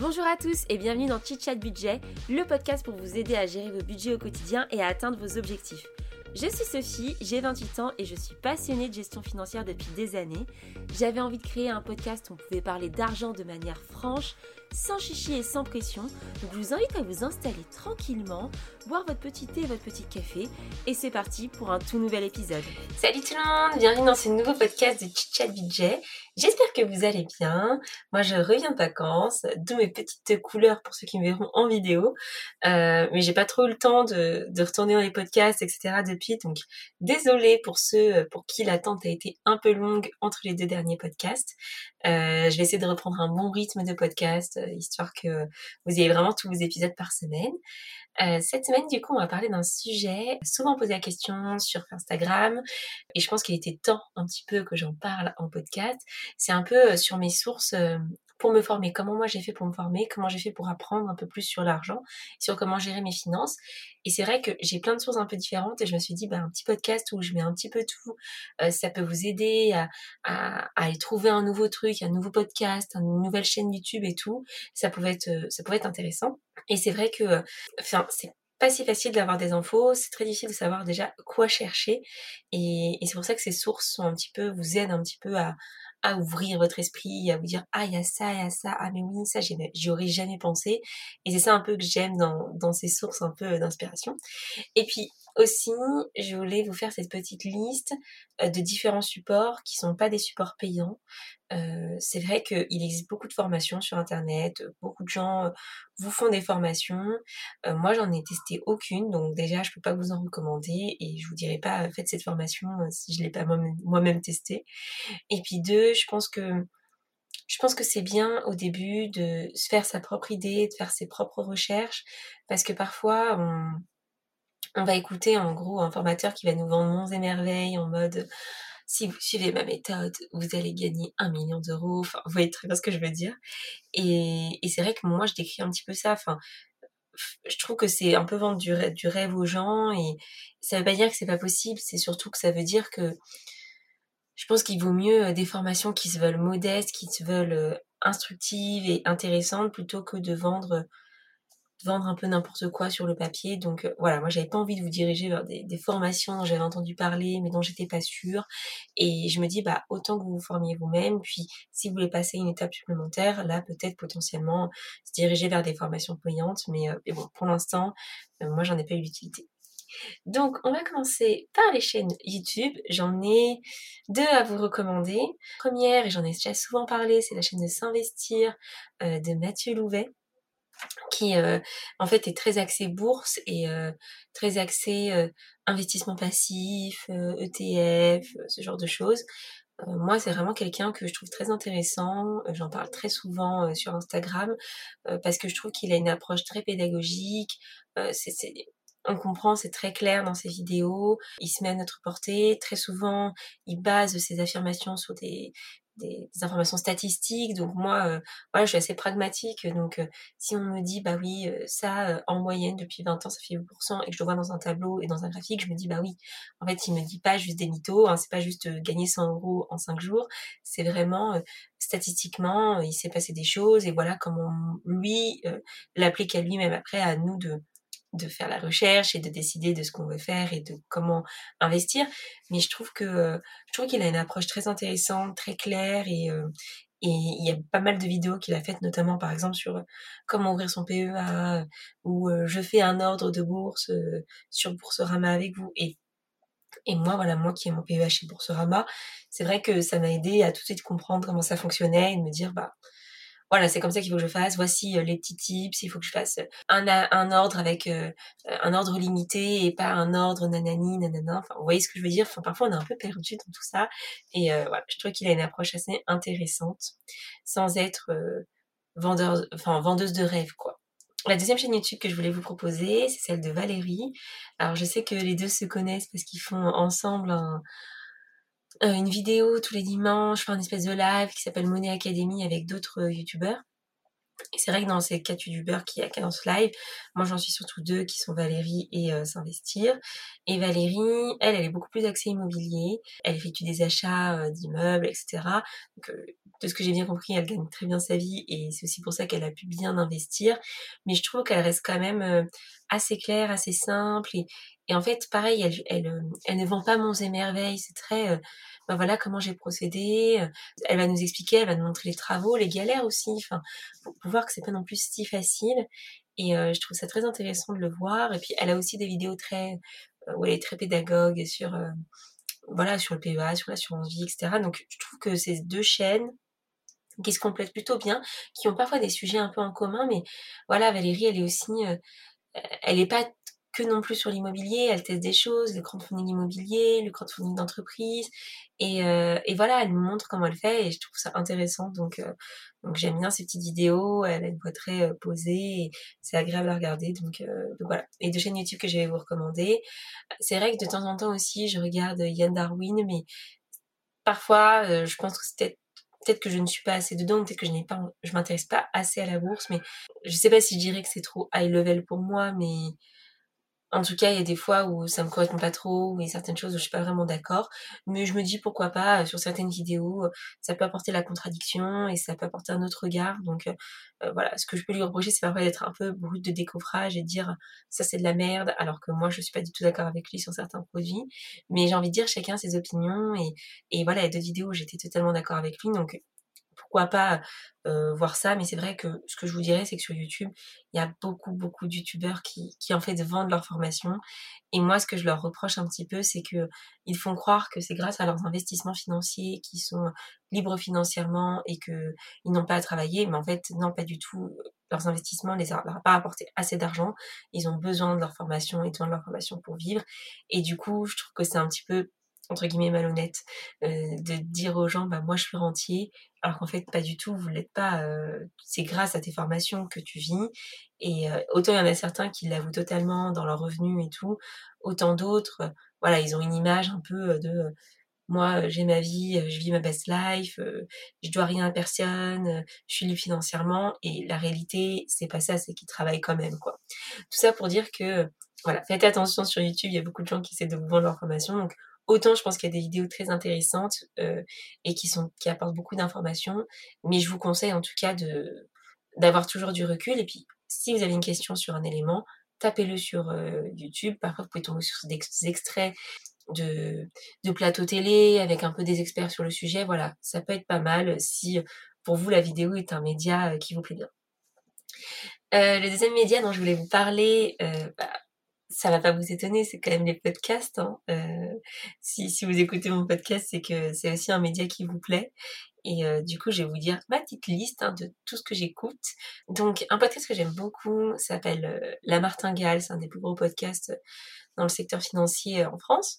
Bonjour à tous et bienvenue dans Chit Budget, le podcast pour vous aider à gérer vos budgets au quotidien et à atteindre vos objectifs. Je suis Sophie, j'ai 28 ans et je suis passionnée de gestion financière depuis des années. J'avais envie de créer un podcast où on pouvait parler d'argent de manière franche, sans chichi et sans pression. Donc je vous invite à vous installer tranquillement, boire votre petit thé et votre petit café. Et c'est parti pour un tout nouvel épisode. Salut tout le monde, bienvenue dans ce nouveau podcast de Chit Chat Budget. J'espère que vous allez bien. Moi je reviens de vacances, d'où mes petites couleurs pour ceux qui me verront en vidéo. Euh, mais j'ai pas trop le temps de retourner dans les podcasts, etc. Donc désolée pour ceux pour qui l'attente a été un peu longue entre les deux derniers podcasts. Euh, je vais essayer de reprendre un bon rythme de podcast, euh, histoire que vous ayez vraiment tous vos épisodes par semaine. Euh, cette semaine, du coup, on va parler d'un sujet souvent posé la question sur Instagram, et je pense qu'il était temps un petit peu que j'en parle en podcast. C'est un peu sur mes sources pour me former, comment moi j'ai fait pour me former, comment j'ai fait pour apprendre un peu plus sur l'argent, sur comment gérer mes finances. Et c'est vrai que j'ai plein de sources un peu différentes et je me suis dit, bah, un petit podcast où je mets un petit peu tout, euh, ça peut vous aider à, à, à, trouver un nouveau truc, un nouveau podcast, une nouvelle chaîne YouTube et tout. Ça pouvait être, euh, ça pouvait être intéressant. Et c'est vrai que, euh, enfin, c'est pas si facile d'avoir des infos, c'est très difficile de savoir déjà quoi chercher et, et c'est pour ça que ces sources sont un petit peu, vous aident un petit peu à, à ouvrir votre esprit, à vous dire ah il y a ça, il y a ça, ah mais oui ça j'y aurais jamais pensé et c'est ça un peu que j'aime dans, dans ces sources un peu d'inspiration. Et puis aussi, je voulais vous faire cette petite liste euh, de différents supports qui sont pas des supports payants. Euh, c'est vrai qu'il existe beaucoup de formations sur Internet, beaucoup de gens euh, vous font des formations. moi, j'en ai testé aucune, donc déjà, je peux pas vous en recommander et je vous dirai pas faites cette formation si je l'ai pas moi-même testée. Et puis deux, je pense que je pense que c'est bien au début de se faire sa propre idée, de faire ses propres recherches, parce que parfois on, on va écouter en gros un formateur qui va nous vendre monts et merveilles en mode si vous suivez ma méthode, vous allez gagner un million d'euros. Enfin, vous voyez très bien ce que je veux dire. Et, c'est vrai que moi, je décris un petit peu ça. Enfin, je trouve que c'est un peu vendre du rêve, aux gens. Et ça veut pas dire que c'est pas possible. C'est surtout que ça veut dire que je pense qu'il vaut mieux euh, des formations qui se veulent modestes, qui se veulent euh, instructives et intéressantes plutôt que de vendre vendre un peu n'importe quoi sur le papier. Donc euh, voilà, moi j'avais pas envie de vous diriger vers des, formations dont j'avais entendu parler mais dont j'étais pas sûre. Et je me dis bah autant que vous vous formiez vous-même. Puis si vous voulez passer une étape supplémentaire, là peut-être potentiellement se diriger vers des formations payantes. Mais, euh, bon, pour l'instant, euh, moi j'en ai pas eu l'utilité. Donc, on va commencer par les chaînes YouTube. J'en ai deux à vous recommander. Première, et j'en ai déjà souvent parlé, c'est la chaîne de S'investir de Mathieu Louvet qui euh, en fait est très axé bourse et euh, très axé euh, investissement passif, ETF, e ce genre de choses. moi, c'est vraiment quelqu'un que je trouve très intéressant. J'en parle très souvent sur Instagram parce que je trouve qu'il a une approche très pédagogique. c'est on comprend, c'est très clair dans ses vidéos, il se met à notre portée, très souvent il base ses affirmations sur des, des, informations statistiques. Donc moi, euh, voilà, je suis assez pragmatique. Donc euh, si on me dit, bah oui, euh, ça, en moyenne, depuis 20 ans, ça fait 8%, et que je le vois dans un tableau et dans un graphique, je me dis, bah oui, en fait, il me dit pas juste des mythos, hein, c'est pas juste gagner 100 euros en 5 jours, c'est vraiment, statistiquement, il s'est passé des choses, et voilà comment lui l'applique à lui-même. Après, à nous de de faire la recherche et de décider de ce qu'on veut faire et de comment investir. Mais je trouve que je trouve qu'il a une approche très intéressante, très claire et euh, et il y a pas mal de vidéos qu'il a faites, notamment par exemple sur comment ouvrir son PEA ou je fais un ordre de bourse sur Boursorama avec vous. Et et moi, voilà, moi qui ai mon PEA chez Boursorama, c'est vrai que ça m'a aidé à tout de suite comprendre comment ça fonctionnait et de me dire, bah, voilà, c'est comme ça qu'il faut que je fasse. Voici euh, les petits tips. Il faut que je fasse un, un ordre avec euh, un ordre limité et pas un ordre nanani, nanana. Enfin, vous voyez ce que je veux dire? Parfois, on est un peu perdu dans tout ça. Et euh, voilà, je trouve qu'il a une approche assez intéressante, sans être vendeur, enfin vendeuse de rêve, quoi. La deuxième chaîne YouTube que je voulais vous proposer, c'est celle de Valérie. Alors, je sais que les deux se connaissent parce qu'ils font ensemble un euh, une vidéo tous les dimanches, enfin une espèce de live qui s'appelle Money Academy avec d'autres euh, youtubeurs. C'est vrai que dans ces quatre youtubeurs qui a Cadence Live, moi j'en suis surtout deux qui sont Valérie et euh, S'investir. Et Valérie, elle, elle est beaucoup plus axée immobilier. Elle effectue des achats d'immeubles, etc. Donc, euh, de ce que j'ai bien compris, elle gagne très bien sa vie et c'est aussi pour ça qu'elle a pu bien investir. Mais je trouve qu'elle reste quand même assez claire, assez simple. Et, et en fait, pareil, elle, elle, elle ne vend pas monts et. C'est très ben voilà comment j'ai procédé. Elle va nous expliquer, elle va nous montrer les travaux, les galères aussi, enfin, pour, voir que c'est pas non plus si facile. Et euh, je trouve ça très intéressant de le voir. Et puis elle a aussi des vidéos très, euh, où elle est très pédagogue sur, euh, voilà, sur le PEA, sur l'assurance vie, etc. Donc je trouve que ces deux chaînes qui se complètent plutôt bien, qui ont parfois des sujets un peu en commun, mais voilà, Valérie, elle est aussi, elle est pas que non plus sur l'immobilier, elle teste des choses, le crowdfunding immobilier, le crowdfunding d'entreprise, et, euh, et, voilà, elle me montre comment elle fait, et je trouve ça intéressant, donc, euh, donc j'aime bien ces petites vidéos, elle a une voix très euh, posée, et c'est agréable à regarder, donc, donc, voilà. Et deux chaînes YouTube que je vais vous recommander. C'est vrai que de temps en temps aussi, je regarde Yann Darwin, mais parfois, je pense que c'est peut-être que je ne suis pas assez dedans, peut-être que je n'ai pas, je m'intéresse pas assez à la bourse, mais je sais pas si je dirais que c'est trop high level pour moi, mais en tout cas, il y a des fois où ça me correspond pas trop, ou il y a certaines choses où je suis pas vraiment d'accord. Mais je me dis pourquoi pas, euh, sur certaines vidéos, euh, ça peut apporter la contradiction et ça peut apporter un autre regard. Donc euh, voilà, ce que je peux lui reprocher, c'est parfois d'être un peu brut de décoffrage et dire ça c'est de la merde, alors que moi je suis pas du tout d'accord avec lui sur certains produits. Mais j'ai envie de dire chacun ses opinions et, et voilà, il y a deux vidéos où j'étais totalement d'accord avec lui. Donc pourquoi pas voir ça, mais c'est vrai que ce que je vous dirais, c'est que sur YouTube, il y a beaucoup, beaucoup de YouTubeurs qui, qui en fait vendent leur formation. Et moi, ce que je leur reproche un petit peu, c'est que ils font croire que c'est grâce à leurs investissements financiers qui sont libres financièrement et que ils n'ont pas à travailler. Mais en fait, non, pas du tout. Leurs investissements les a pas apporté assez d'argent. Ils ont besoin de leur formation et de leur formation pour vivre. Et du coup, je trouve que c'est un petit peu entre guillemets malhonnête euh, de dire aux gens bah moi je suis rentier alors qu'en fait pas du tout vous l'êtes pas euh, c'est grâce à tes formations que tu vis. Et euh, autant il y en a certains qui l'avouent totalement dans leurs revenus et tout autant d'autres voilà ils ont une image un peu de moi j'ai ma vie je vis ma best life je dois rien à personne je suis libre financièrement et la réalité c'est pas ça c'est qu'ils travaillent quand même quoi. Tout ça pour dire que voilà faites attention sur YouTube il y a beaucoup de gens qui essaient de vous vendre leur formation Autant je pense qu'il y a des vidéos très intéressantes euh, et qui sont qui apportent beaucoup d'informations, mais je vous conseille en tout cas de d'avoir toujours du recul. Et puis si vous avez une question sur un élément, tapez-le sur euh, YouTube. Parfois vous pouvez tomber sur des extraits de, de plateaux télé avec un peu des experts sur le sujet. Voilà, ça peut être pas mal si pour vous la vidéo est un média euh, qui vous plaît bien. le deuxième média dont je voulais vous parler, bah, ça va pas vous étonner, c'est quand même les podcasts. Hein. Euh, si, si vous écoutez mon podcast, c'est que c'est aussi un média qui vous plaît. Et euh, du coup, je vais vous dire ma petite liste hein, de tout ce que j'écoute. Donc, un podcast que j'aime beaucoup s'appelle euh, La Martingale. C'est un des plus gros podcasts dans le secteur financier en France,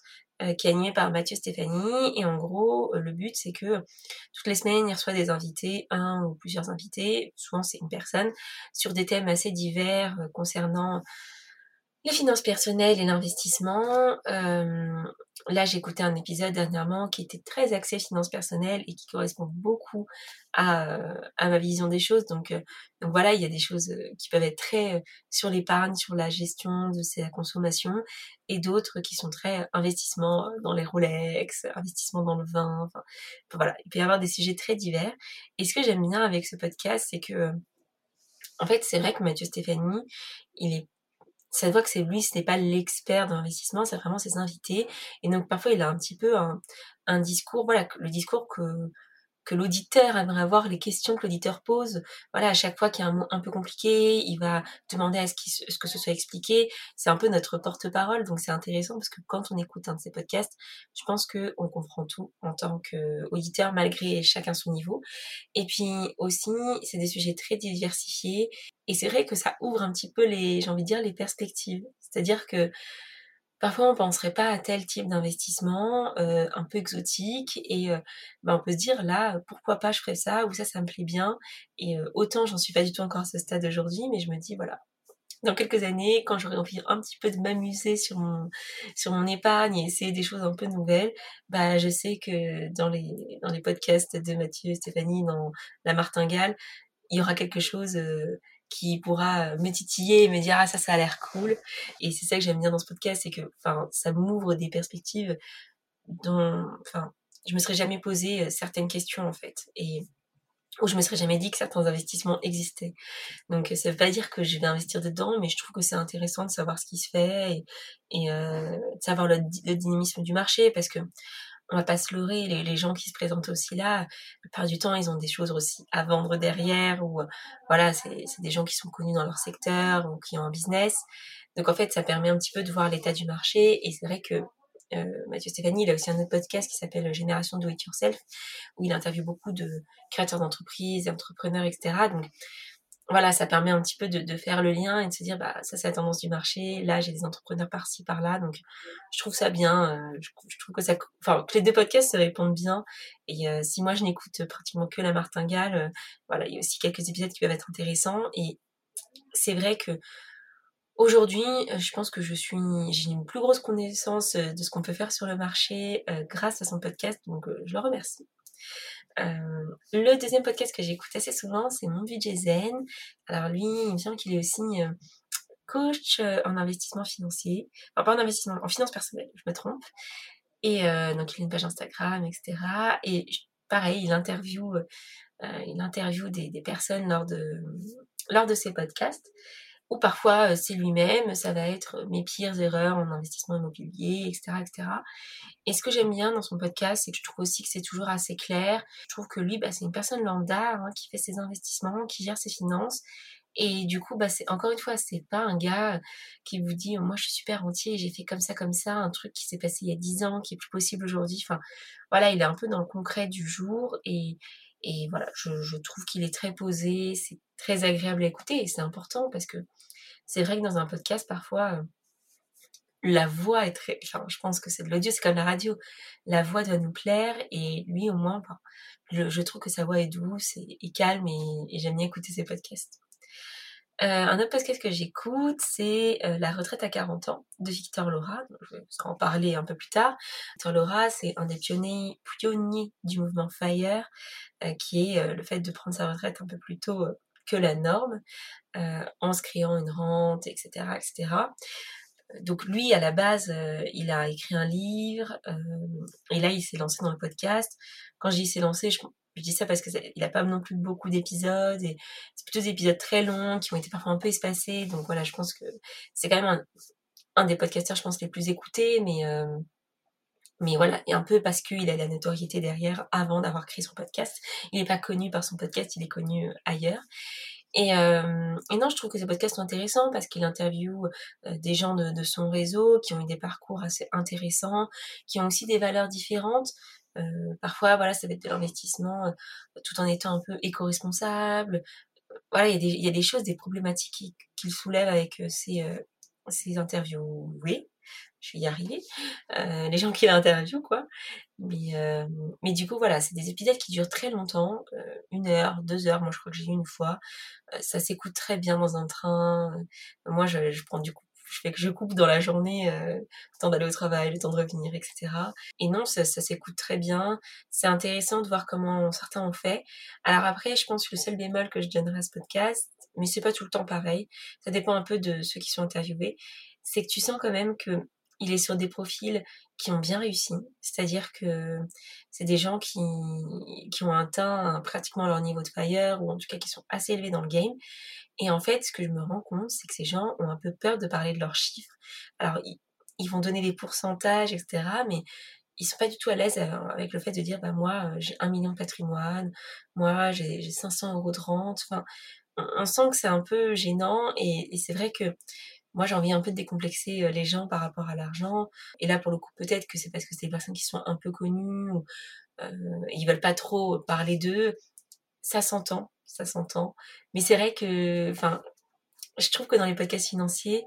qui est animé par Mathieu Stéphanie. Et en gros, le but, c'est que toutes les semaines, il reçoit des invités, un ou plusieurs invités, souvent c'est une personne, sur des thèmes assez divers concernant les finances personnelles et l'investissement. Euh, là, j'ai écouté un épisode dernièrement qui était très axé finances personnelles et qui correspond beaucoup à, à ma vision des choses. Donc, euh, donc voilà, il y a des choses euh, qui peuvent être très sur l'épargne, sur la gestion de sa consommation, et d'autres qui sont très investissement dans les Rolex, investissement dans le vin. Enfin, voilà, il peut y avoir des sujets très divers. Et ce que j'aime bien avec ce podcast, c'est que en fait, c'est vrai que Mathieu Stéphanie, il est ça voit que c'est lui, ce n'est pas l'expert d'investissement, c'est vraiment ses invités. Et donc parfois il a un petit peu un, un discours, voilà, le discours que que l'auditeur aimerait avoir, les questions que l'auditeur pose. Voilà, à chaque fois qu'il y a un mot un peu compliqué, il va demander à ce, que ce soit expliqué. C'est un peu notre porte-parole, donc c'est intéressant parce que quand on écoute un de ces podcasts, je pense que on comprend tout en tant qu'auditeur, malgré chacun son niveau. Et puis aussi, c'est des sujets très diversifiés, et c'est vrai que ça ouvre un petit peu les, j'ai envie de dire, les perspectives. C'est-à-dire que Parfois, on penserait pas à tel type d'investissement euh, un peu exotique et euh, ben, on peut se dire là, pourquoi pas je ferais ça ou ça, ça me plaît bien. Et euh, autant, j'en suis pas du tout encore à ce stade aujourd'hui, mais je me dis voilà, dans quelques années, quand j'aurai envie un petit peu de m'amuser sur mon sur mon épargne et essayer des choses un peu nouvelles, bah je sais que dans les dans les podcasts de Mathieu et Stéphanie dans la Martingale, il y aura quelque chose qui pourra me titiller et me dire ah ça ça a l'air cool et c'est ça que j'aime bien dans ce podcast c'est que enfin ça m'ouvre des perspectives dont enfin je me serais jamais posé certaines questions en fait et où je me serais jamais dit que certains investissements existaient. Donc ça veut pas dire que je vais investir dedans, mais je trouve que c'est intéressant de savoir ce qui se fait et, et euh, de savoir le, le, dynamisme du marché parce que on va pas se leurrer, les, gens qui se présentent aussi là, la plupart du temps, ils ont des choses aussi à vendre derrière ou voilà, c'est des gens qui sont connus dans leur secteur ou qui ont un business. Donc en fait, ça permet un petit peu de voir l'état du marché et c'est vrai que euh, Mathieu Stéphanie, il a aussi un autre podcast qui s'appelle Génération Do It Yourself, où il interviewe beaucoup de créateurs d'entreprises, entrepreneurs, etc. Donc voilà, ça permet un petit peu de, faire le lien et de se dire, bah ça c'est la tendance du marché, là j'ai des entrepreneurs par-ci, par-là, donc je trouve ça bien, euh, je, trouve que enfin que les deux podcasts se répondent bien, et euh, si moi je n'écoute pratiquement que la martingale, euh, voilà, il y a aussi quelques épisodes qui peuvent être intéressants, et c'est vrai que Aujourd'hui, euh, je pense que je suis, j'ai une plus grosse connaissance euh, de ce qu'on peut faire sur le marché euh, grâce à son podcast, donc je le remercie. Le deuxième podcast que j'écoute assez souvent, c'est Mon Budget Zen. Alors lui, il me semble qu'il est aussi coach en investissement financier, enfin pas en investissement, en finance personnelle, je me trompe. Et donc il a une page Instagram, etc. Et pareil, il interviewe, il interviewe des, des personnes lors de lors de ses podcasts ou parfois c'est lui-même, ça va être mes pires erreurs en investissement immobilier, etc. etc. Et ce que j'aime bien dans son podcast, c'est que je trouve aussi que c'est toujours assez clair. Je trouve que lui, bah, c'est une personne lambda hein, qui fait ses investissements, qui gère ses finances. Et du coup, bah, c'est encore une fois, c'est pas un gars qui vous dit moi je suis super entier, j'ai fait comme ça, comme ça, un truc qui s'est passé il y a 10 ans, qui est plus possible aujourd'hui. Enfin, voilà, il est un peu dans le concret du jour et, et voilà, je, je trouve qu'il est très posé, c'est très agréable à écouter et c'est important parce que c'est vrai que dans un podcast, parfois, euh, la voix est très, enfin, je pense que c'est de l'audio, c'est comme la radio. La voix doit nous plaire et lui, au moins, je, trouve que sa voix est douce et, calme et, j'aime bien écouter ses podcasts. Euh, un autre podcast que j'écoute, c'est euh, La retraite à 40 ans de Victor Laura. Je vais en parler un peu plus tard. Victor Laura, c'est un des pionniers, pionniers du mouvement FIRE, qui est le fait de prendre sa retraite un peu plus tôt que la norme, euh, en se créant une rente, etc., etc. Donc lui, à la base, euh, il a écrit un livre, euh, et là, il s'est lancé dans le podcast. Quand j'y s'est lancé, je, dis ça parce que il n'a pas non plus beaucoup d'épisodes, et c'est plutôt des épisodes très longs, qui ont été parfois un peu espacés. Donc voilà, je pense que c'est quand même un, un, des podcasteurs, je pense, les plus écoutés, mais mais voilà, et un peu parce qu'il a la notoriété derrière avant d'avoir créé son podcast. Il n'est pas connu par son podcast, il est connu euh, ailleurs. Et, euh, et, non, je trouve que ces podcasts sont intéressants parce qu'il interviewe euh, des gens de, son réseau qui ont eu des parcours assez intéressants, qui ont aussi des valeurs différentes. Euh, parfois, voilà, ça va être de l'investissement euh, tout en étant un peu éco-responsable. Voilà, il y, a des, choses, des problématiques qu'il soulève avec ces, interviews. Je vais y arriver. Euh, les gens qui l'interviewent, quoi. Mais, euh, mais du coup, voilà, c'est des épisodes qui durent très longtemps, euh, une heure, deux heures. Moi, je crois que j'ai eu une fois. Euh, ça s'écoute très bien dans un train. moi, je, je prends du coup je fais que je coupe dans la journée, euh, le temps d'aller au travail, le temps de revenir, etc. Et non, ça, ça s'écoute très bien. C'est intéressant de voir comment certains ont fait. Alors après, je pense que le seul bémol que je donnerai à ce podcast, mais c'est pas tout le temps pareil, ça dépend un peu de ceux qui sont interviewés, c'est que tu sens quand même que il est sur des profils qui ont bien réussi, c'est-à-dire que c'est des gens qui, ont atteint pratiquement leur niveau de fire, ou en tout cas qui sont assez élevés dans le game. Et en fait, ce que je me rends compte, c'est que ces gens ont un peu peur de parler de leurs chiffres. Alors, ils, vont donner des pourcentages, etc., mais ils sont pas du tout à l'aise euh, avec le fait de dire, bah moi, euh, j'ai un million de patrimoine, moi, j'ai 500 euros de rente. On, sent que c'est un peu gênant, et c'est vrai que moi, j'ai envie un peu de décomplexer les gens par rapport à l'argent. Et là, pour le coup, peut-être que c'est parce que c'est des personnes qui sont un peu connues ou euh, ils veulent pas trop parler d'eux. Ça s'entend, ça s'entend. Mais c'est vrai que, enfin, je trouve que dans les podcasts financiers,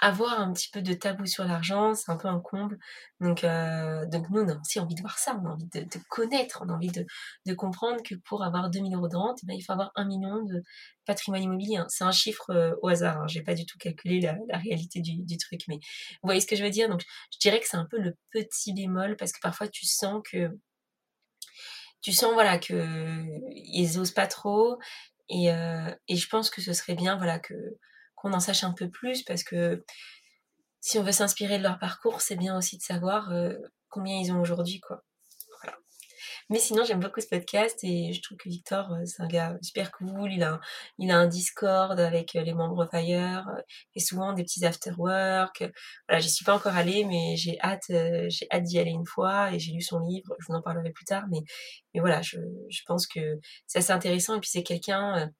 avoir un petit peu de tabou sur l'argent, c'est un peu un comble. Donc, euh, donc nous, on a aussi envie de voir ça, on a envie de, connaître, on a envie de, comprendre que pour avoir 2000 euros de rente, eh ben, il faut avoir un million de patrimoine immobilier. Hein. C'est un chiffre euh, au hasard, hein. j'ai pas du tout calculé la, réalité du, truc, mais vous voyez ce que je veux dire? Donc, je dirais que c'est un peu le petit bémol parce que parfois tu sens que tu sens voilà que ils pas trop Et, et je pense que ce serait bien voilà, que, en sache un peu plus parce que si on veut s'inspirer de leur parcours, c'est bien aussi de savoir combien ils ont aujourd'hui. quoi. Mais sinon, j'aime beaucoup ce podcast et je trouve que Victor, euh, c'est un gars super cool. Il a, il a un Discord avec euh, les membres Fire euh, et souvent des petits after-work. Voilà, j'y suis pas encore allée, mais j'ai hâte, j'ai hâte d'y aller une fois et j'ai lu son livre. Je vous en parlerai plus tard, mais, mais voilà, je, je pense que c'est intéressant et puis c'est quelqu'un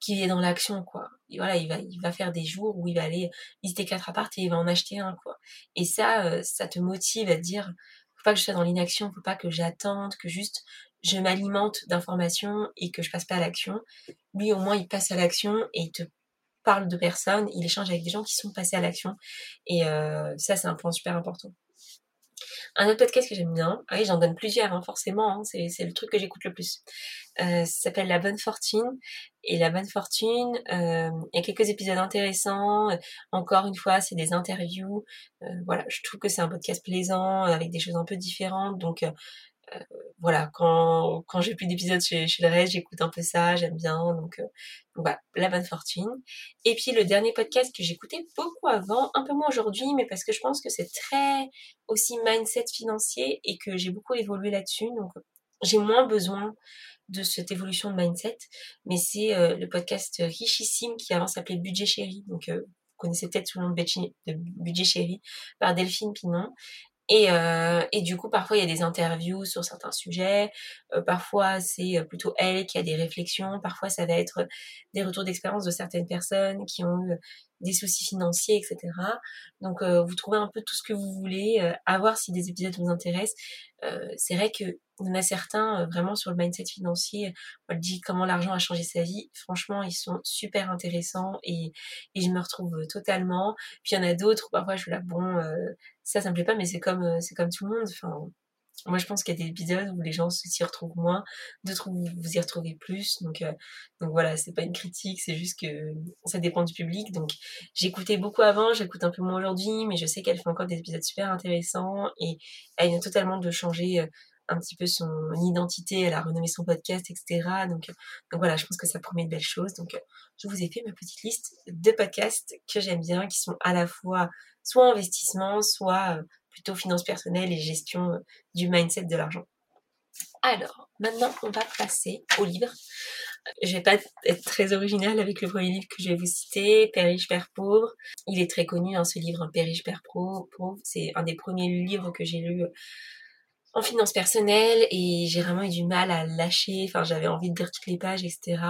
qui est dans l'action, quoi. Voilà, il va, il va faire des jours où il va aller visiter quatre apparts et il va en acheter un, quoi. Et ça, ça te motive à te dire, faut pas que je sois dans l'inaction, faut pas que j'attende, que juste je m'alimente d'informations et que je passe pas à l'action. Lui, au moins, il passe à l'action et il te parle de personnes, il échange avec des gens qui sont passés à l'action. Et euh, ça, c'est un point super important. Un autre podcast que j'aime bien, ah oui, j'en donne plusieurs, hein, forcément, hein, c'est, le truc que j'écoute le plus. Euh, ça s'appelle La Bonne Fortune. Et La Bonne Fortune, euh, il y a quelques épisodes intéressants. Encore une fois, c'est des interviews. Euh, voilà, je trouve que c'est un podcast plaisant, avec des choses un peu différentes. Donc, euh, voilà, quand, quand j'ai plus d'épisodes chez, chez le reste, j'écoute un peu ça, j'aime bien. Donc, euh, voilà, la bonne fortune. Et puis le dernier podcast que j'écoutais beaucoup avant, un peu moins aujourd'hui, mais parce que je pense que c'est très aussi mindset financier et que j'ai beaucoup évolué là-dessus. Donc j'ai moins besoin de cette évolution de mindset, mais c'est euh, le podcast richissime qui avant s'appelait Budget Chéri. Donc vous connaissez peut-être sous le nom de Budget Chéri par Delphine Pinon. Et, euh, et, du coup, parfois, il y a des interviews sur certains sujets. Euh, parfois, c'est euh, plutôt elle qui a des réflexions. Parfois, ça va être des retours d'expérience de certaines personnes qui ont eu des soucis financiers, etc. Donc, vous trouvez un peu tout ce que vous voulez, à voir si des épisodes vous intéressent. c'est vrai que il y en a certains vraiment sur le mindset financier. On dit comment l'argent a changé sa vie. Franchement, ils sont super intéressants et, je me retrouve totalement. Puis il y en a d'autres où parfois je suis là, bon, ça, ça me plaît pas, mais c'est comme, comme tout le monde. Enfin, moi, je pense qu'il y a des épisodes où les gens s'y retrouvent moins, d'autres où vous y retrouvez plus. Donc, euh, donc voilà, c'est pas une critique, c'est juste que ça dépend du public. Donc, j'écoutais beaucoup avant, j'écoute un peu moins aujourd'hui, mais je sais qu'elle fait encore des épisodes super intéressants et elle vient totalement de changer euh, un petit peu son identité, elle a renommé son podcast, etc. Donc, donc voilà, je pense que ça promet de belles choses. Donc, je vous ai fait ma petite liste de podcasts que j'aime bien, qui sont à la fois soit investissement, soit euh, plutôt finance personnelle et gestion euh, du mindset de l'argent. Alors, maintenant, on va passer au livre. Je vais pas être très originale avec le premier livre que je vais vous citer, Père Père pauvre. Il est très connu, hein, ce livre, Père riche, Père pauvre. C'est un des premiers livres que j'ai lu en finance personnelle et j'ai vraiment eu du mal à lâcher. Enfin, j'avais envie de lire toutes les pages, etc.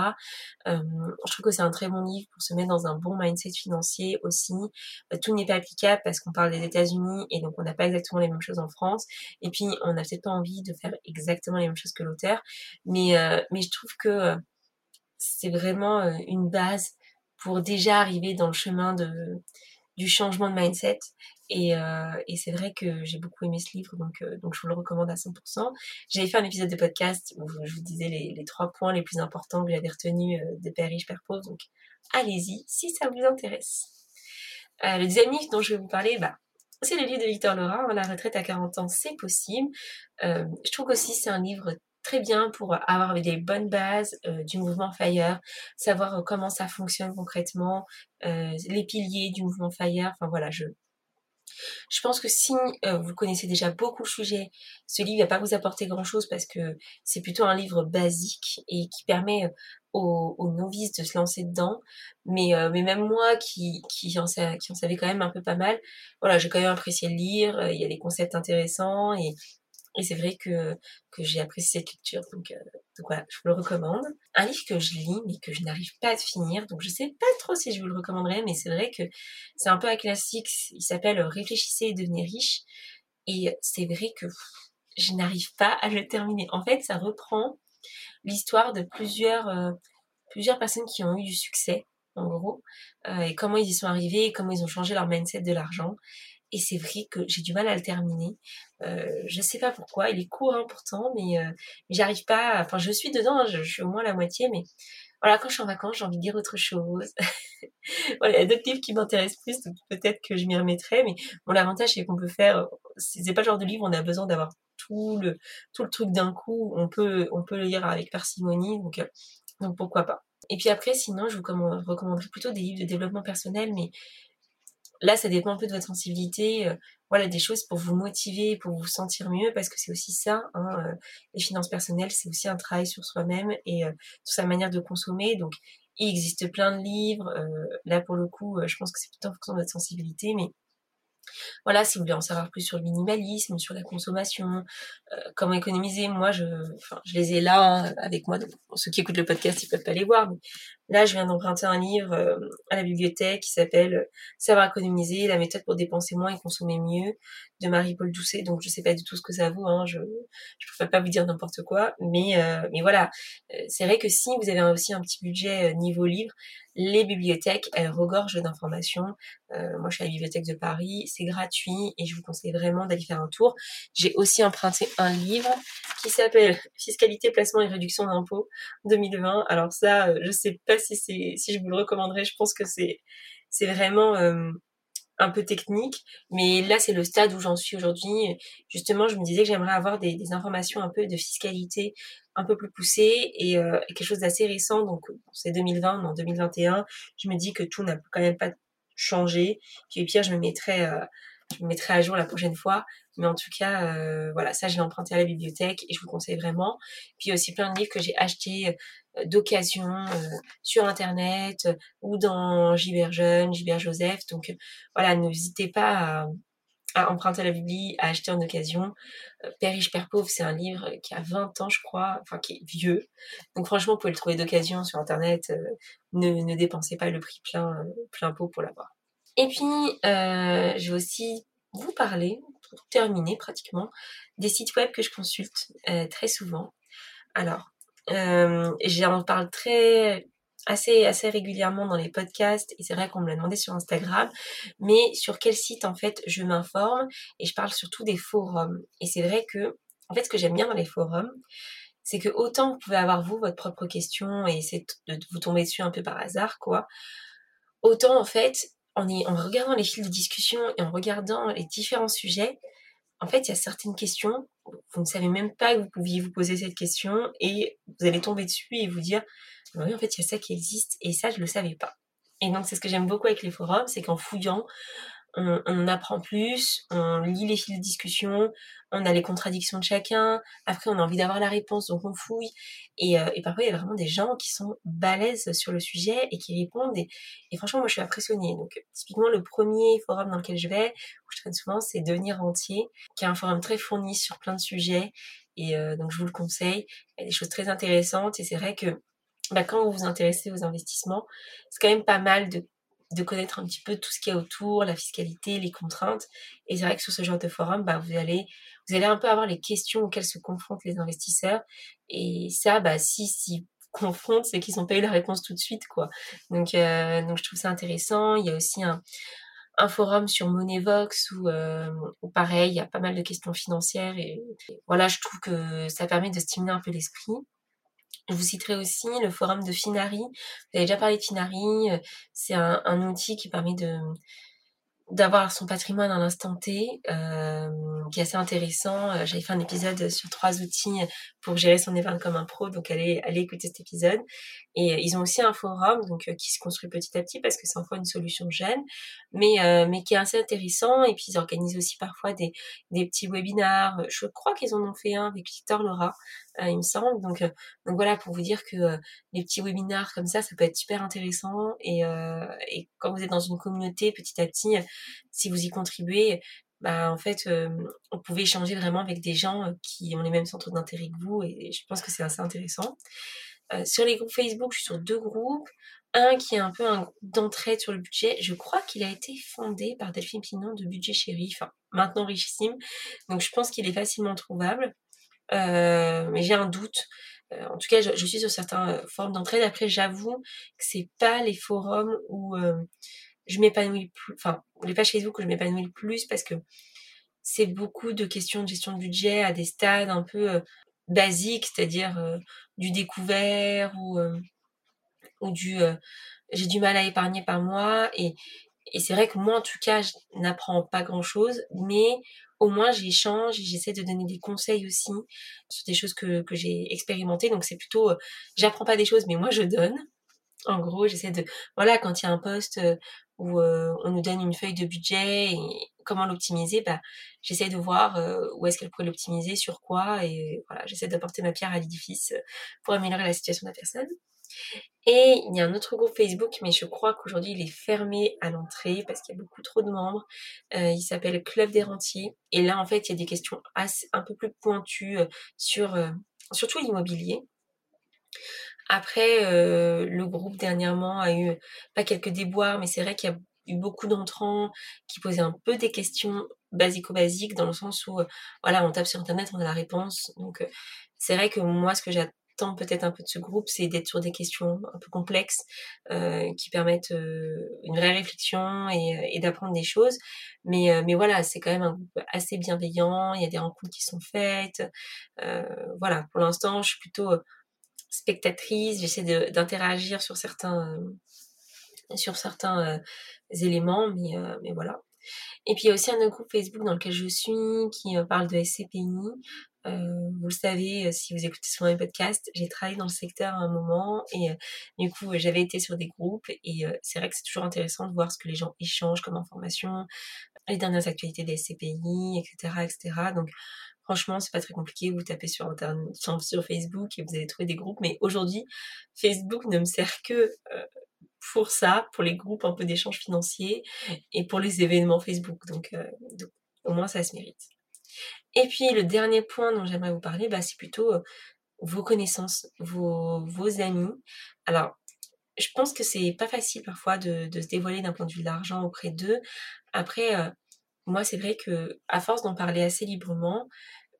Euh, je trouve que c'est un très bon livre pour se mettre dans un bon mindset financier aussi. Euh, tout n'est pas applicable parce qu'on parle des États-Unis et donc on n'a pas exactement les mêmes choses en France. Et puis, on n'a peut-être pas envie de faire exactement les mêmes choses que l'auteur. Mais, euh, mais je trouve que c'est vraiment une base pour déjà arriver dans le chemin de, du changement de mindset et, euh, et c'est vrai que j'ai beaucoup aimé ce livre, donc, euh, donc je vous le recommande à 100%. J'avais fait un épisode de podcast où je vous disais les, trois points les plus importants que j'avais retenus euh, de Père riche, Père pauvre, donc allez-y si ça vous intéresse. Le deuxième livre dont je vais vous parler, bah, c'est le livre de Victor Laura, La retraite à 40 ans, c'est possible. Je trouve aussi c'est un livre très bien pour avoir des bonnes bases euh, du mouvement Fire, savoir comment ça fonctionne concrètement, euh, les piliers du mouvement Fire. Enfin voilà, je, je pense que si euh, vous connaissez déjà beaucoup le sujet, ce livre va pas vous apporter grand-chose parce que c'est plutôt un livre basique et qui permet euh, aux, novices de se lancer dedans. Mais, euh, mais même moi qui, qui en savais quand même un peu pas mal, voilà, j'ai quand même apprécié le lire, il y a des concepts intéressants et et c'est vrai que, que j'ai apprécié cette lecture, donc, euh, donc voilà, je vous le recommande. Un livre que je lis mais que je n'arrive pas à finir, donc je sais pas trop si je vous le recommanderais, mais c'est vrai que c'est un peu un classique, il s'appelle Réfléchissez et devenez riche, et c'est vrai que je n'arrive pas à le terminer. En fait, ça reprend l'histoire de plusieurs, euh, personnes qui ont eu du succès, en gros, euh, et comment ils y sont arrivés, et comment ils ont changé leur mindset de l'argent. Et c'est vrai que j'ai du mal à le terminer. Euh, je sais pas pourquoi. Il est court hein, pourtant, mais, euh, j'arrive pas. Enfin, je suis dedans. Hein, je, suis au moins la moitié, mais voilà, quand je suis en vacances, j'ai envie de dire autre chose. voilà, il y a d'autres livres qui m'intéressent plus, donc peut-être que je m'y remettrai. Mais bon, l'avantage c'est qu'on peut faire. C'est pas le genre de livre on a besoin d'avoir tout le tout le truc d'un coup. On peut on peut le lire avec parcimonie, donc euh, donc pourquoi pas. et puis après, sinon, je vous recommanderais plutôt des livres de développement personnel, mais là, ça dépend un peu de votre sensibilité. Euh, voilà, des choses pour vous motiver, pour vous sentir mieux, parce que c'est aussi ça, hein, euh, les finances personnelles, c'est aussi un travail sur soi-même et euh, sur sa manière de consommer. Donc, il existe plein de livres. là, pour le coup, je pense que c'est plutôt en fonction de votre sensibilité, mais voilà, si vous voulez en savoir plus sur le minimalisme, sur la consommation, comment économiser, moi je, les ai là hein, avec moi. Donc, ceux qui écoutent le podcast, ils peuvent pas les voir. Là, je viens d'emprunter un livre euh, à la bibliothèque qui s'appelle euh, Savoir économiser, la méthode pour dépenser moins et consommer mieux de Marie-Paul Doucet. Donc je sais pas du tout ce que ça vaut. Hein, je je peux pas vous dire n'importe quoi, mais mais voilà, c'est vrai que si vous avez aussi un petit budget niveau livre, les bibliothèques, elles regorgent d'informations. Euh, moi, je suis à la bibliothèque de Paris, c'est gratuit et je vous conseille vraiment d'aller faire un tour. J'ai aussi emprunté un livre qui s'appelle Fiscalité, placement et réduction d'impôts 2020. Alors ça, euh, je sais pas si je vous le recommanderais. Je pense que c'est vraiment euh, un peu technique, mais là c'est le stade où j'en suis aujourd'hui. Justement, je me disais que j'aimerais avoir des, informations un peu de fiscalité un peu plus poussées et, euh, quelque chose d'assez récent. Donc c'est 2020, en 2021, je me dis que tout n'a quand même pas changé. Puis pire, je me mettrai, euh, je me mettrai à jour la prochaine fois. Mais en tout cas, voilà, ça je l'ai emprunté à la bibliothèque et je vous conseille vraiment. Puis aussi plein de livres que j'ai achetés d'occasion euh, sur internet euh, ou dans Gilbert Jeune, Gilbert Joseph. Donc voilà, n'hésitez pas à, emprunter la Bible, à acheter en occasion. Père riche, Père pauvre, c'est un livre qui a 20 ans, je crois, enfin qui est vieux. Donc franchement, vous pouvez le trouver d'occasion sur internet. ne, dépensez pas le prix plein, plein pot pour l'avoir. Et puis, euh, je vais aussi vous parler, pour terminer pratiquement, des sites web que je consulte très souvent. Alors, euh, J'en parle très assez assez régulièrement dans les podcasts et c'est vrai qu'on me l'a demandé sur Instagram. Mais sur quel site en fait je m'informe et je parle surtout des forums. Et c'est vrai que en fait ce que j'aime bien dans les forums c'est que autant vous pouvez avoir vous votre propre question et essayer de vous tomber dessus un peu par hasard quoi autant en fait en, en regardant les fils de discussion et en regardant les différents sujets en fait, il y a certaines questions, vous ne savez même pas que vous pouviez vous poser cette question et vous allez tomber dessus et vous dire, oui, en fait, il y a ça qui existe et ça, je ne le savais pas. Et donc, c'est ce que j'aime beaucoup avec les forums, c'est qu'en fouillant, on, apprend plus, on lit les fils de discussion, on a les contradictions de chacun, après on a envie d'avoir la réponse, donc on fouille. Et, euh, parfois, il y a vraiment des gens qui sont balèzes sur le sujet et qui répondent. Et, franchement, moi, je suis impressionnée. Donc, typiquement, le premier forum dans lequel je vais, où je traîne souvent, c'est Devenir Entier, qui est un forum très fourni sur plein de sujets. Et euh, donc, je vous le conseille. Il y a des choses très intéressantes. Et c'est vrai que bah, quand vous vous intéressez aux investissements, c'est quand même pas mal de de connaître un petit peu tout ce qu'il y a autour, la fiscalité, les contraintes. Et c'est vrai que sur ce genre de forum, bah, vous allez, vous allez un peu avoir les questions auxquelles se confrontent les investisseurs. Et ça, bah, si, si confrontent, c'est qu'ils n'ont pas eu la réponse tout de suite, quoi. Donc, euh, donc je trouve ça intéressant. Il y a aussi un, un forum sur Moneyvox où, euh, où, pareil, il y a pas mal de questions financières et voilà, je trouve que ça permet de stimuler un peu l'esprit. Je vous citerai aussi le forum de Finari. Vous avez déjà parlé de Finari. Euh, c'est un, outil qui permet de d'avoir son patrimoine à l'instant T, euh, qui est assez intéressant. Euh, j'avais fait un épisode sur trois outils pour gérer son épargne comme un pro, donc allez, allez écouter cet épisode. Et ils ont aussi un forum donc qui se construit petit à petit parce que c'est encore une solution jeune, mais mais qui est assez intéressant. Et puis ils organisent aussi parfois des des petits webinars. Je crois qu'ils en ont fait un avec Victor Laura, il me semble. Donc donc voilà pour vous dire que les petits webinars comme ça, ça peut être super intéressant. Et quand vous êtes dans une communauté, petit à petit, si vous y contribuez, bah en fait euh, on pouvait échanger vraiment avec des gens euh, qui ont les mêmes centres d'intérêt que vous et je pense que c'est assez intéressant. Euh, sur les groupes Facebook, je suis sur deux groupes. Un qui est un peu un groupe d'entraide sur le budget. Je crois qu'il a été fondé par Delphine Pinon de Budget Chéri, enfin maintenant richissime. Donc je pense qu'il est facilement trouvable. Mais j'ai un doute. en tout cas, je, suis sur certaines formes d'entraide. Après, j'avoue que c'est pas les forums où je m'épanouis plus, enfin, les pages Facebook où je m'épanouis le plus parce que c'est beaucoup de questions de gestion de budget à des stades un peu euh, basiques, c'est-à-dire euh, du découvert ou, euh, ou du j'ai du mal à épargner par mois et, et c'est vrai que moi en tout cas je n'apprends pas grand-chose mais au moins j'échange j'essaie de donner des conseils aussi sur des choses que, que j'ai expérimentées donc c'est plutôt j'apprends pas des choses mais moi je donne En gros, j'essaie de, voilà, quand il y a un poste euh, où euh, on nous donne une feuille de budget et comment l'optimiser, bah, j'essaie de voir euh, où est-ce qu'elle pourrait l'optimiser, sur quoi, et voilà, j'essaie d'apporter ma pierre à l'édifice pour améliorer la situation de la personne. Et il y a un autre groupe Facebook, mais je crois qu'aujourd'hui il est fermé à l'entrée parce qu'il y a beaucoup trop de membres. il s'appelle Club des rentiers. Et là, en fait, il y a des questions un peu plus pointues sur surtout l'immobilier. Après, euh, le groupe dernièrement a eu pas quelques déboires, mais c'est vrai qu'il y a eu beaucoup d'entrants qui posaient un peu des questions basico-basiques dans le sens où, euh, voilà, on tape sur internet, on a la réponse. Donc, euh, c'est vrai que moi, ce que j'attends peut-être un peu de ce groupe, c'est d'être sur des questions un peu complexes qui permettent une vraie réflexion et, d'apprendre des choses. Mais, mais voilà, c'est quand même un groupe assez bienveillant. Il y a des rencontres qui sont faites. voilà, pour l'instant, je suis plutôt spectatrice, j'essaie d'interagir sur certains, sur certains euh, éléments, mais, euh, mais voilà. Et puis il y a aussi un autre groupe Facebook dans lequel je suis qui euh, parle de SCPI. vous le savez, si vous écoutez souvent mes podcasts, j'ai travaillé dans le secteur à un moment et du coup j'avais été sur des groupes et c'est vrai que c'est toujours intéressant de voir ce que les gens échangent comme information, les dernières actualités des SCPI, etc., etc. Donc Franchement, c'est pas très compliqué. Vous tapez sur internet, sur Facebook et vous allez trouver des groupes. Mais aujourd'hui, Facebook ne me sert que euh, pour ça, pour les groupes un peu d'échanges financiers et pour les événements Facebook. Donc, euh, au moins, ça se mérite. Et puis, le dernier point dont j'aimerais vous parler, bah, c'est plutôt euh, vos connaissances, vos, amis. Alors, je pense que c'est pas facile parfois de, se dévoiler d'un point de vue de l'argent auprès d'eux. Après, moi, c'est vrai que à force d'en parler assez librement,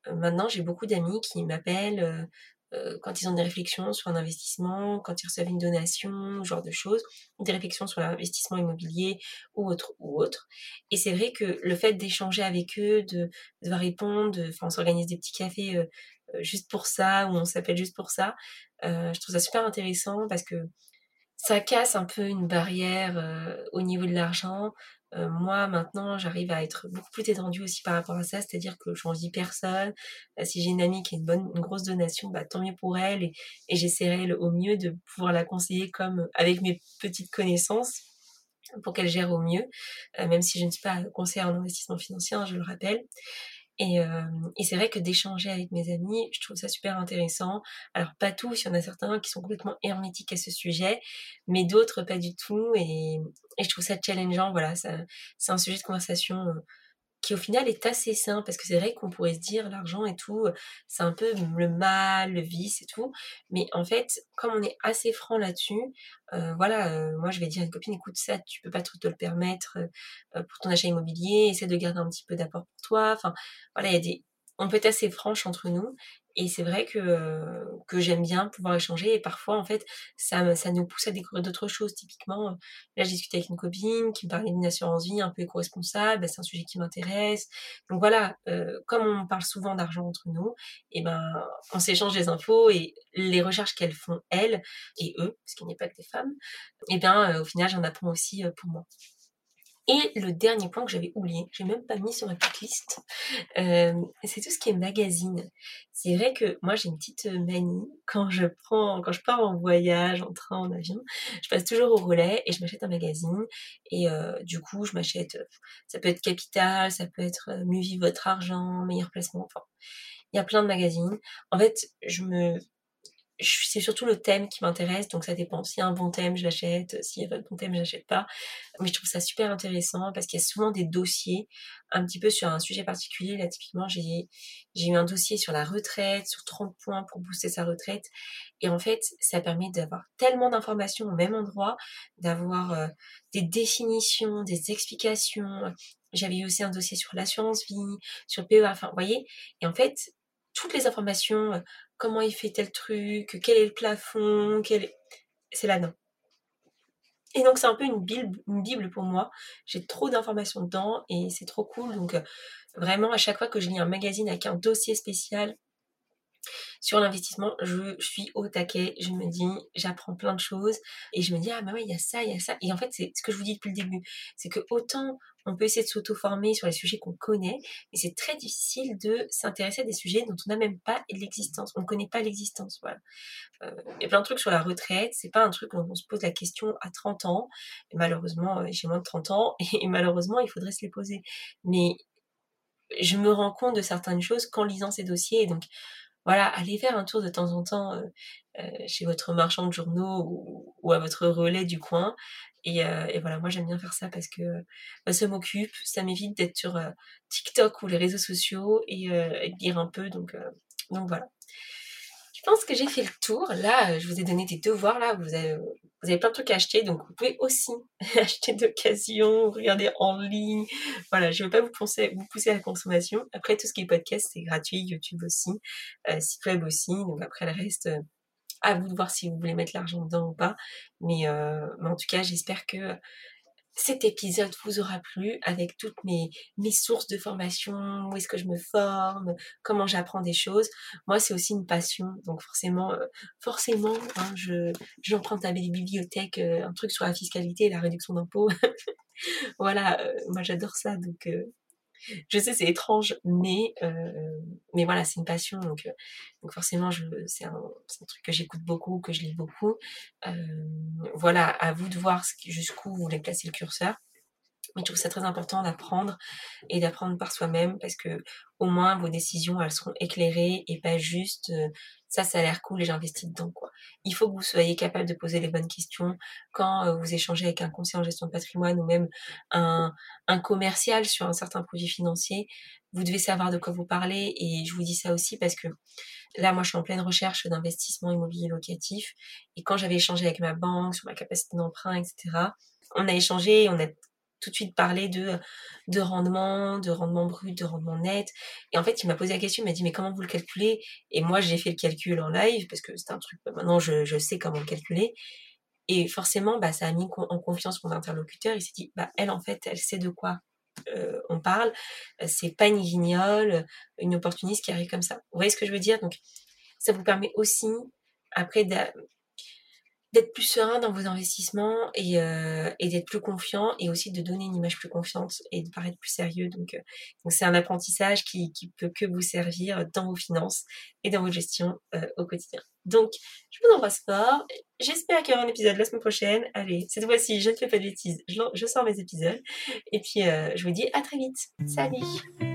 euh, maintenant, j'ai beaucoup d'amis qui m'appellent euh, euh, quand ils ont des réflexions sur un investissement, quand ils reçoivent une donation, ce genre de choses, des réflexions sur l'investissement immobilier ou autre ou autre. Et c'est vrai que le fait d'échanger avec eux, de, de répondre, enfin on s'organise des petits cafés juste pour ça ou on s'appelle juste pour ça, je trouve ça super intéressant parce que ça casse un peu une barrière au niveau de l'argent. Euh, moi, maintenant, j'arrive à être beaucoup plus détendue aussi par rapport à ça, c'est-à-dire que je dis personne. Euh, si j'ai une amie qui a une bonne, une grosse donation, bah, tant mieux pour elle et, et j'essaierai au mieux de pouvoir la conseiller comme avec mes petites connaissances pour qu'elle gère au mieux, euh, même si je ne suis pas conseillère en investissement financier, hein, je le rappelle. Et, euh, et c'est vrai que d'échanger avec mes amis, je trouve ça super intéressant. Alors pas tous, il y en a certains qui sont complètement hermétiques à ce sujet, mais d'autres pas du tout. Et, je trouve ça challengeant. Voilà, c'est un sujet de conversation qui au final est assez sain parce que c'est vrai qu'on pourrait se dire l'argent et tout c'est un peu le mal le vice et tout. Mais en fait comme on est assez franc là-dessus euh, voilà euh, moi je vais dire à une copine écoute ça tu peux pas trop te le permettre euh, pour ton achat immobilier essaie de garder un petit peu d'apport pour toi. Enfin voilà il y a des on peut être assez franche entre nous et c'est vrai que, j'aime bien pouvoir échanger et parfois en fait ça, ça nous pousse à découvrir d'autres choses. Typiquement, là j'ai discuté avec une copine qui me parlait d'une assurance vie un peu éco-responsable, bah, c'est un sujet qui m'intéresse. Donc voilà, comme on parle souvent d'argent entre nous, et ben on s'échange des infos et les recherches qu'elles font elles et eux, parce qu'il n'y a pas que des femmes, et bien au final j'en apprends aussi pour moi. Et le dernier point que j'avais oublié, j'ai même pas mis sur ma petite liste, euh, c'est tout ce qui est magazine. C'est vrai que moi j'ai une petite manie quand je prends, quand je pars en voyage, en train, en avion, je passe toujours au relais et je m'achète un magazine. Et euh, du coup, je m'achète, ça peut être Capital, ça peut être euh, Mieux vivre votre argent, meilleur placement, enfin, il y a plein de magazines. En fait, je me c'est surtout le thème qui m'intéresse, donc ça dépend. S'il y a un bon thème, je l'achète. S'il y a pas de bon thème, je l'achète pas. Mais je trouve ça super intéressant parce qu'il y a souvent des dossiers un petit peu sur un sujet particulier. Là, typiquement, j'ai, j'ai eu un dossier sur la retraite, sur 30 points pour booster sa retraite. Et en fait, ça permet d'avoir tellement d'informations au même endroit, d'avoir euh, des définitions, des explications. J'avais eu aussi un dossier sur l'assurance vie, sur le PEA, enfin, vous voyez? Et en fait, toutes les informations, euh, comment il fait tel truc, quel est le plafond, quel est... c'est là-dedans. Et donc c'est un peu une bible, une bible pour moi. J'ai trop d'informations dedans et c'est trop cool. Donc euh, vraiment à chaque fois que je lis un magazine avec un dossier spécial, sur l'investissement, je, suis au taquet, je me dis, j'apprends plein de choses et je me dis, ah bah ouais, il y a ça, il y a ça. Et en fait, c'est ce que je vous dis depuis le début, c'est que autant on peut essayer de s'auto-former sur les sujets qu'on connaît, mais c'est très difficile de s'intéresser à des sujets dont on n'a même pas l'existence. On ne connaît pas l'existence. Voilà. Euh, il y a plein de trucs sur la retraite. C'est pas un truc dont on se pose la question à 30 ans. Et malheureusement, euh, j'ai moins de 30 ans et malheureusement, il faudrait se les poser. Mais je me rends compte de certaines choses qu'en lisant ces dossiers. donc, voilà, allez faire un tour de temps en temps euh, euh, chez votre marchand de journaux ou, à votre relais du coin. Et, euh, et voilà, moi j'aime bien faire ça parce que bah, ça m'occupe, ça m'évite d'être sur TikTok ou les réseaux sociaux et, de lire un peu. Donc voilà. Je pense que j'ai fait le tour. Là, je vous ai donné des devoirs. Là, vous avez, plein de trucs à acheter. Donc, vous pouvez aussi acheter d'occasion, regarder en ligne. Voilà, je ne vais pas vous pousser, à la consommation. Après, tout ce qui est podcast, c'est gratuit. YouTube aussi. Euh, aussi. Donc, après, le reste, euh, à vous de voir si vous voulez mettre l'argent dedans ou pas. Mais, euh, mais en tout cas, j'espère que cet épisode vous aura plu avec toutes mes, mes sources de formation, où est-ce que je me forme, comment j'apprends des choses. Moi, c'est aussi une passion, donc forcément, euh, forcément, hein, je j'emprunte à mes bibliothèques euh, un truc sur la fiscalité et la réduction d'impôts. voilà, euh, moi j'adore ça, donc je sais, c'est étrange, mais, euh, mais voilà, c'est une passion. Donc, euh, donc forcément, c'est un, truc que j'écoute beaucoup, que je lis beaucoup. Euh, voilà, à vous de voir jusqu'où vous voulez placer le curseur. Mais je trouve ça très important d'apprendre et d'apprendre par soi-même parce que au moins vos décisions elles seront éclairées et pas juste ça ça a l'air cool et j'investis dedans quoi. Il faut que vous soyez capable de poser les bonnes questions quand vous échangez avec un conseiller en gestion de patrimoine ou même un, un commercial sur un certain produit financier. Vous devez savoir de quoi vous parlez et je vous dis ça aussi parce que là moi je suis en pleine recherche d'investissement immobilier locatif et quand j'avais échangé avec ma banque sur ma capacité d'emprunt etc on a échangé, on a tout de suite parler de, de rendement, de rendement brut, de rendement net. Et en fait, il m'a posé la question, il m'a dit, mais comment vous le calculez? Et moi, j'ai fait le calcul en live, parce que c'est un truc, bah, maintenant, je, je, sais comment le calculer. Et forcément, bah, ça a mis en confiance mon interlocuteur. Il s'est dit, bah, elle, en fait, elle sait de quoi euh, on parle. C'est pas une guignole, une opportuniste qui arrive comme ça. Vous voyez ce que je veux dire? Donc, ça vous permet aussi, après, d'être plus serein dans vos investissements et, euh, et d'être plus confiant et aussi de donner une image plus confiante et de paraître plus sérieux. Donc, euh, c'est un apprentissage qui, qui peut que vous servir dans vos finances et dans votre gestion euh, au quotidien. Donc, je vous embrasse fort. J'espère qu'il y aura un épisode la semaine prochaine. Allez, cette fois-ci, je ne fais pas de bêtises. Je, je sors mes épisodes. Et puis, je vous dis à très vite. Salut